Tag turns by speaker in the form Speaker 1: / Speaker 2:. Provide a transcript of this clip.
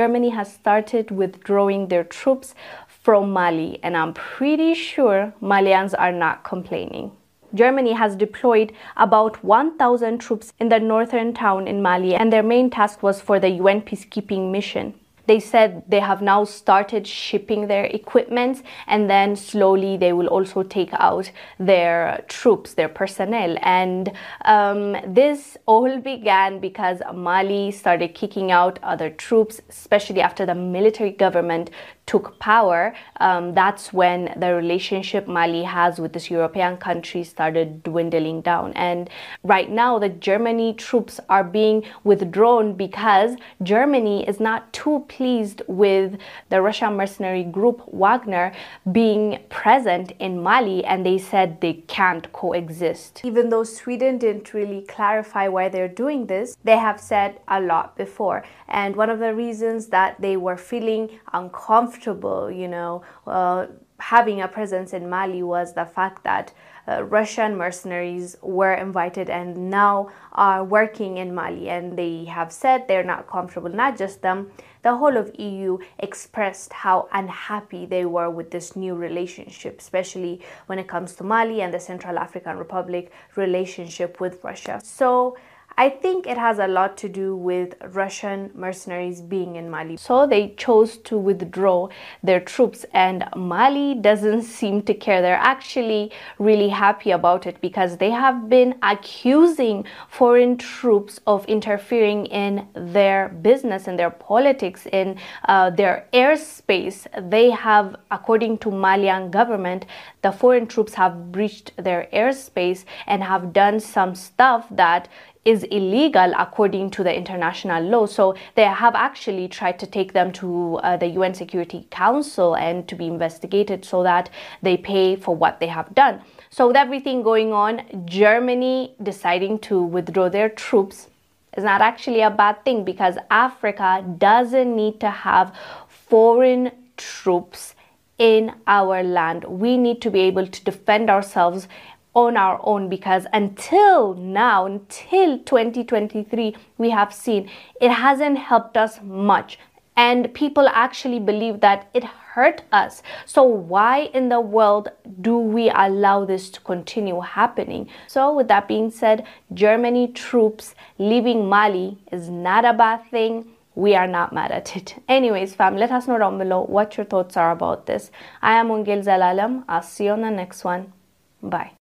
Speaker 1: Germany has started withdrawing their troops from Mali, and I'm pretty sure Malians are not complaining. Germany has deployed about 1,000 troops in the northern town in Mali, and their main task was for the UN peacekeeping mission they said they have now started shipping their equipment and then slowly they will also take out their troops, their personnel. And um, this all began because Mali started kicking out other troops, especially after the military government took power, um, that's when the relationship Mali has with this European country started dwindling down. And right now, the Germany troops are being withdrawn because Germany is not too pleased with the Russian mercenary group Wagner being present in Mali, and they said they can't coexist. Even though Sweden didn't really clarify why they're doing this, they have said a lot before. And one of the reasons that they were feeling uncomfortable comfortable, you know, uh, having a presence in Mali was the fact that uh, Russian mercenaries were invited and now are working in Mali. And they have said they're not comfortable not just them. The whole of EU expressed how unhappy they were with this new relationship especially when it comes to Mali and the Central African Republic relationship with Russia. So I think it has a lot to do with Russian mercenaries being in Mali. So they chose to withdraw their troops, and Mali doesn't seem to care. They're actually really happy about it because they have been accusing foreign troops of interfering in their business and their politics, in uh, their airspace. They have, according to Malian government, the foreign troops have breached their airspace and have done some stuff that is illegal according to the international law. So they have actually tried to take them to uh, the UN Security Council and to be investigated so that they pay for what they have done. So, with everything going on, Germany deciding to withdraw their troops is not actually a bad thing because Africa doesn't need to have foreign troops in our land. We need to be able to defend ourselves on our own because until now, until 2023, we have seen it hasn't helped us much. And people actually believe that it hurt us. So, why in the world do we allow this to continue happening? So, with that being said, Germany troops leaving Mali is not a bad thing we are not mad at it. Anyways, fam, let us know down below what your thoughts are about this. I am Wongel Zelalem. I'll see you on the next one. Bye.